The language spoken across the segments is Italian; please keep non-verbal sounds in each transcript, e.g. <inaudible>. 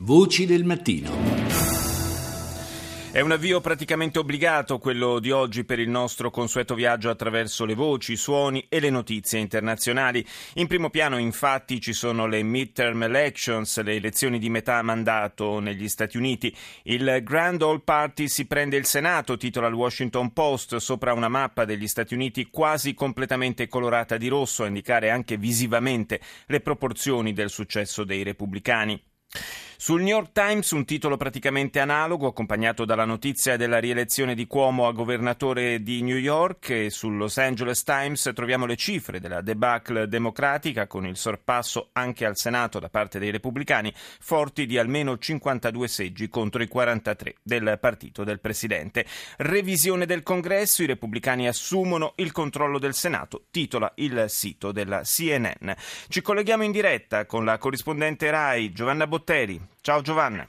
Voci del mattino. È un avvio praticamente obbligato quello di oggi per il nostro consueto viaggio attraverso le voci, i suoni e le notizie internazionali. In primo piano infatti ci sono le midterm elections, le elezioni di metà mandato negli Stati Uniti. Il Grand All Party si prende il Senato, titola il Washington Post, sopra una mappa degli Stati Uniti quasi completamente colorata di rosso a indicare anche visivamente le proporzioni del successo dei repubblicani. Sul New York Times un titolo praticamente analogo, accompagnato dalla notizia della rielezione di Cuomo a governatore di New York e sul Los Angeles Times troviamo le cifre della debacle democratica con il sorpasso anche al Senato da parte dei repubblicani, forti di almeno 52 seggi contro i 43 del partito del Presidente. Revisione del Congresso, i repubblicani assumono il controllo del Senato, titola il sito della CNN. Ci colleghiamo in diretta con la corrispondente RAI Giovanna Botteri. Ciao Giovanna.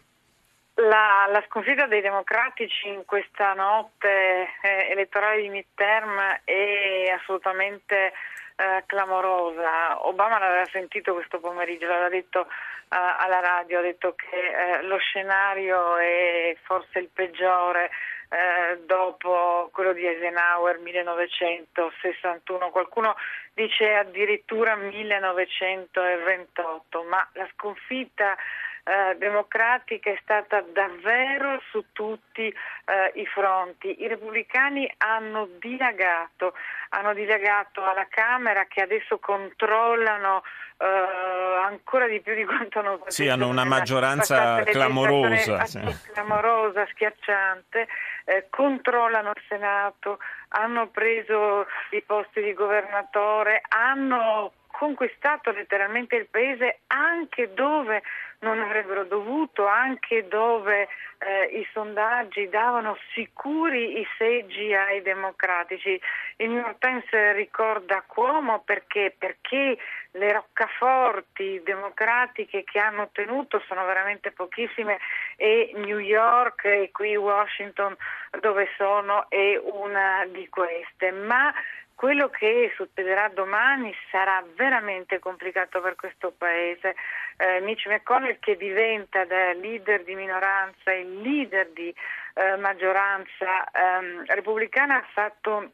La, la, sconfitta dei democratici in questa notte eh, elettorale di midterm è assolutamente eh, clamorosa. Obama l'aveva sentito questo pomeriggio, l'aveva detto eh, alla radio, ha detto che eh, lo scenario è forse il peggiore eh, dopo quello di Eisenhower 1961, qualcuno dice addirittura 1928, ma la sconfitta eh, democratica è stata davvero su tutti eh, i fronti. I repubblicani hanno dilagato, hanno dilagato alla Camera che adesso controllano eh, ancora di più di quanto non Sì, hanno una maggioranza clamorosa. Sì. Clamorosa, schiacciante, eh, controllano il Senato, hanno preso i posti di governatore, hanno conquistato letteralmente il paese anche dove non avrebbero dovuto, anche dove eh, i sondaggi davano sicuri i seggi ai democratici. Il New York Times ricorda Cuomo perché, perché le roccaforti democratiche che hanno ottenuto sono veramente pochissime e New York e qui Washington dove sono è una di queste. Ma quello che succederà domani sarà veramente complicato per questo Paese. Eh, Mitch McConnell che diventa da leader di minoranza il leader di eh, maggioranza ehm, repubblicana ha fatto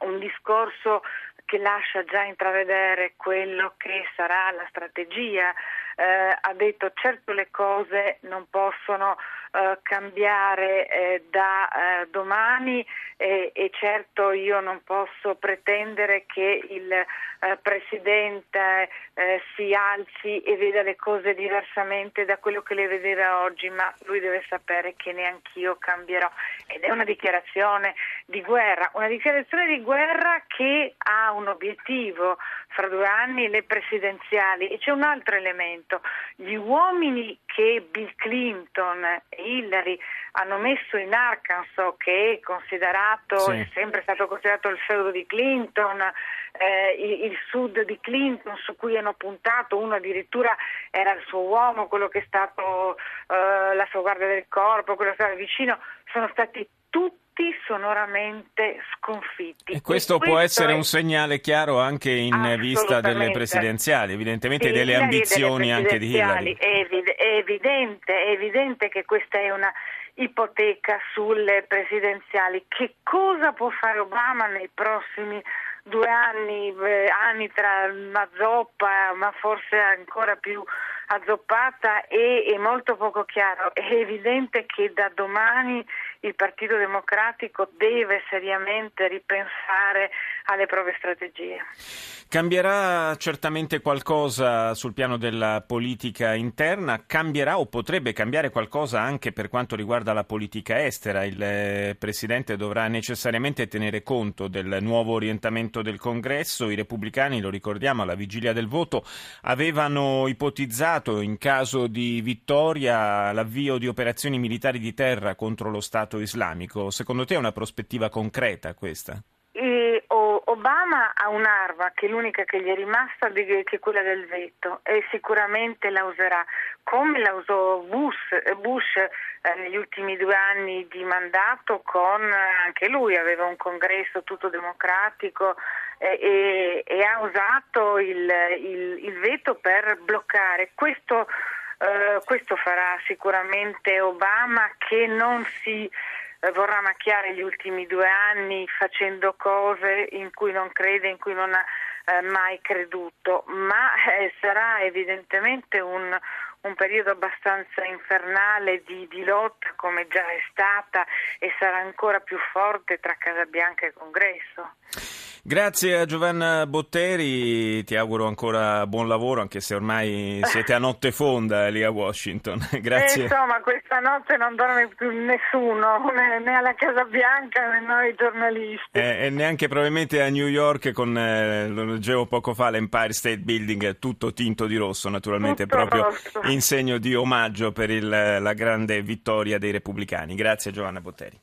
un discorso che lascia già intravedere quello che sarà la strategia. Eh, ha detto certo le cose non possono eh, cambiare eh, da eh, domani e certo io non posso pretendere che il eh, Presidente eh, si alzi e veda le cose diversamente da quello che le vedeva oggi, ma lui deve sapere che neanch'io cambierò. Ed è una dichiarazione di guerra, una dichiarazione di guerra che ha un obiettivo, fra due anni le presidenziali e c'è un altro elemento, gli uomini che Bill Clinton e Hillary hanno messo in Arkansas, che è considerato, sì. è sempre stato considerato il feudo di Clinton, eh, il, il, sud di Clinton su cui hanno puntato, uno addirittura era il suo uomo, quello che è stato eh, la sua guardia del corpo, quello che stava vicino, sono stati tutti sonoramente sconfitti. E questo, questo può essere è... un segnale chiaro anche in vista delle presidenziali, evidentemente sì, delle ambizioni delle anche di Hillary. È, è, evidente, è evidente che questa è una ipoteca sulle presidenziali. Che cosa può fare Obama nei prossimi due anni, eh, anni tra una zoppa, ma forse ancora più azzoppata e è molto poco chiaro. È evidente che da domani il Partito Democratico deve seriamente ripensare alle proprie strategie. Cambierà certamente qualcosa sul piano della politica interna, cambierà o potrebbe cambiare qualcosa anche per quanto riguarda la politica estera. Il eh, Presidente dovrà necessariamente tenere conto del nuovo orientamento del Congresso. I repubblicani, lo ricordiamo, alla vigilia del voto avevano ipotizzato in caso di vittoria l'avvio di operazioni militari di terra contro lo Stato islamico. Secondo te è una prospettiva concreta questa? Obama ha un'arma che è l'unica che gli è rimasta, che è quella del veto e sicuramente la userà, come la usò Bush, Bush eh, negli ultimi due anni di mandato con anche lui aveva un congresso tutto democratico eh, e, e, ha usato il, il, il veto per bloccare. Questo eh, questo farà sicuramente Obama che non si eh, vorrà macchiare gli ultimi due anni facendo cose in cui non crede, in cui non ha eh, mai creduto, ma eh, sarà evidentemente un, un periodo abbastanza infernale di, di, lotta come già è stata e sarà ancora più forte tra Casa Bianca e Congresso. Grazie a Giovanna Botteri, ti auguro ancora buon lavoro anche se ormai siete a notte fonda lì a Washington. <laughs> Grazie. Eh, insomma, questa notte non dorme più nessuno, né, alla Casa Bianca né noi giornalisti. Eh, e neanche probabilmente a New York con, eh, lo leggevo poco fa, l'Empire State Building tutto tinto di rosso, naturalmente tutto proprio rosso. in segno di omaggio per il, la grande vittoria dei repubblicani. Grazie Giovanna Botteri.